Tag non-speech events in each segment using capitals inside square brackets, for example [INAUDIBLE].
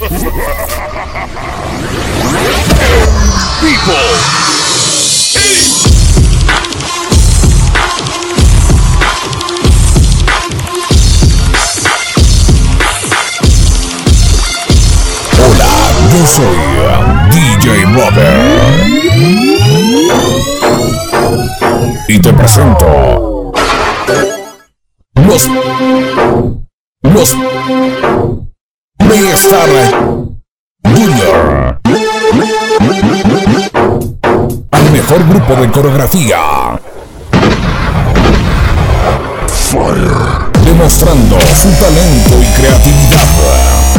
Hola, yo soy DJ Robert. Y te presento los los Playstar Junior. Al mejor grupo de coreografía. Demostrando su talento y creatividad.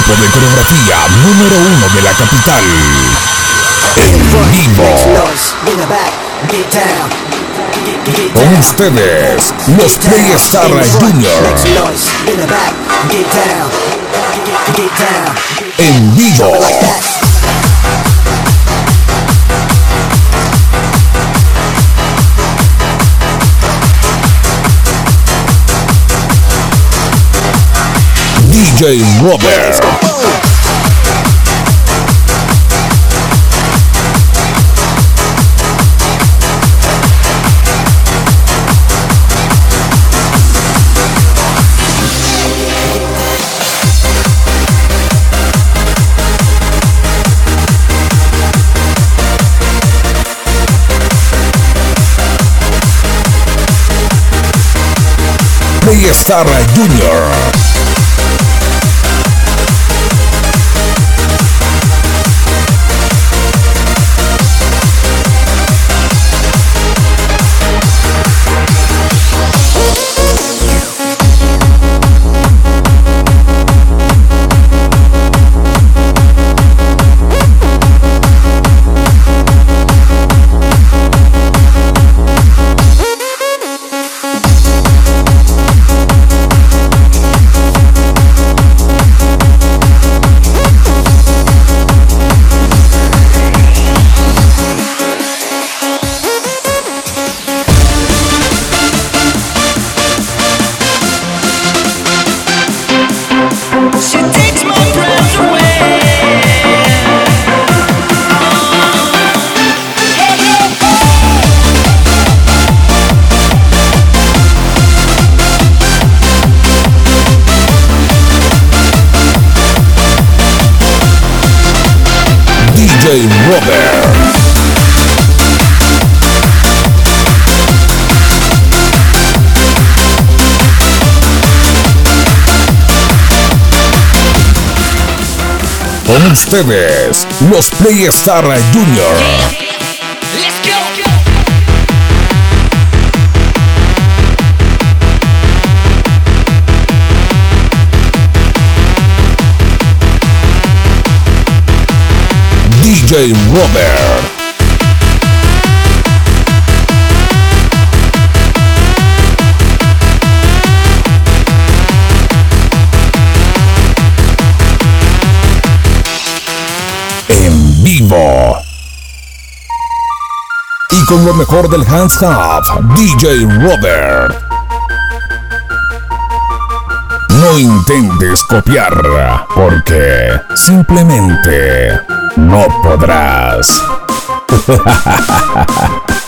Grupo de coreografía número uno de la capital. En vivo. Con ustedes, los Playstar Junior. En vivo. DJ Robert. Playstar Junior. Con ustedes, los Playstar Junior. DJ Robert. En vivo. Y con lo mejor del Hands Up, DJ Robert. No intentes copiar, porque simplemente no podrás. [LAUGHS]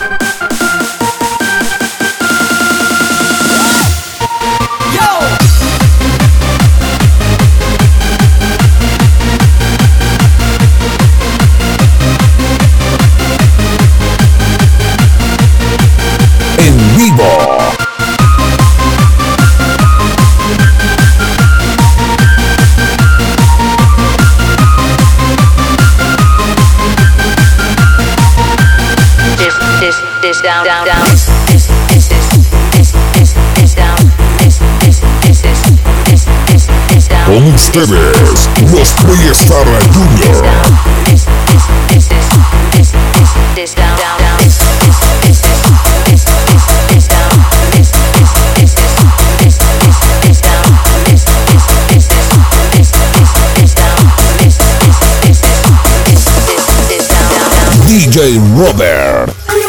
down, down, down. Down. Down. Con ustedes, los Priestara Junior. Down, down, down. Down. Down. Down. Down. DJ Robert.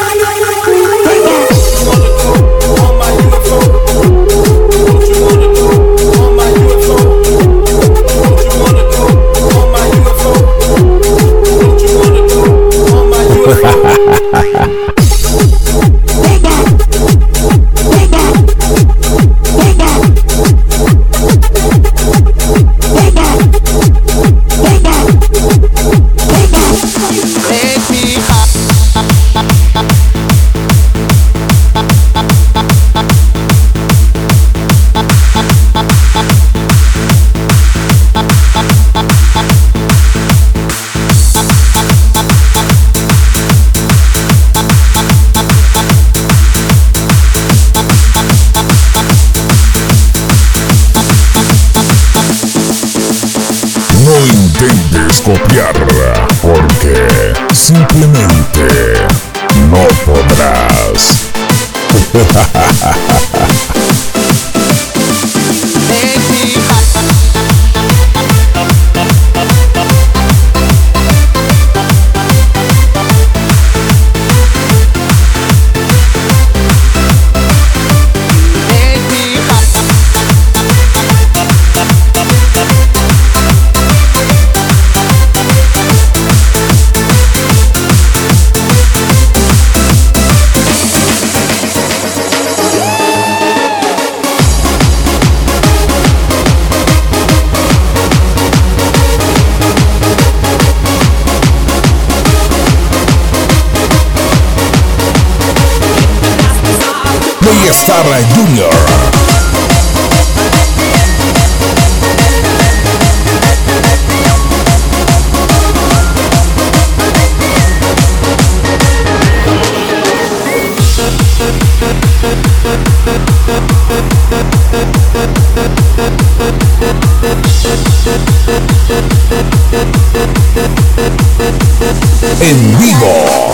Intentes copiar, porque simplemente no podrás. [LAUGHS] Playstar Junior. En vivo.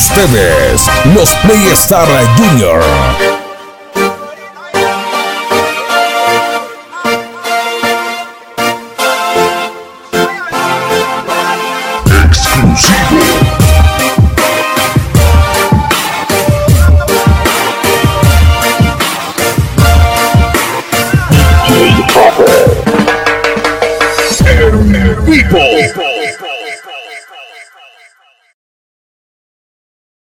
Ustedes, los Playstar Junior.